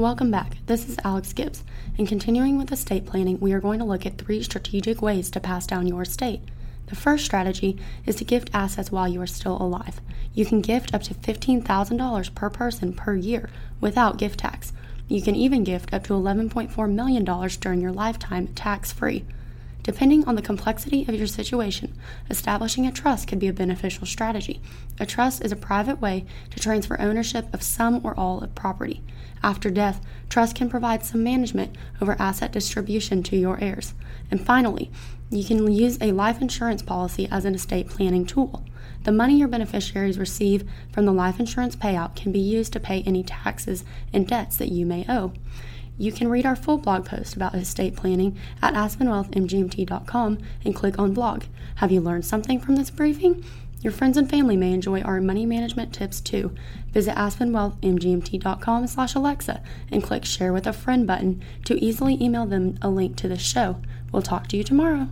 Welcome back. This is Alex Gibbs. And continuing with estate planning, we are going to look at three strategic ways to pass down your estate. The first strategy is to gift assets while you are still alive. You can gift up to $15,000 per person per year without gift tax. You can even gift up to $11.4 million during your lifetime tax free. Depending on the complexity of your situation, establishing a trust could be a beneficial strategy. A trust is a private way to transfer ownership of some or all of property. After death, trust can provide some management over asset distribution to your heirs. And finally, you can use a life insurance policy as an estate planning tool. The money your beneficiaries receive from the life insurance payout can be used to pay any taxes and debts that you may owe. You can read our full blog post about estate planning at aspenwealthmgmt.com and click on blog. Have you learned something from this briefing? Your friends and family may enjoy our money management tips too. Visit aspenwealthmgmt.com slash Alexa and click share with a friend button to easily email them a link to the show. We'll talk to you tomorrow.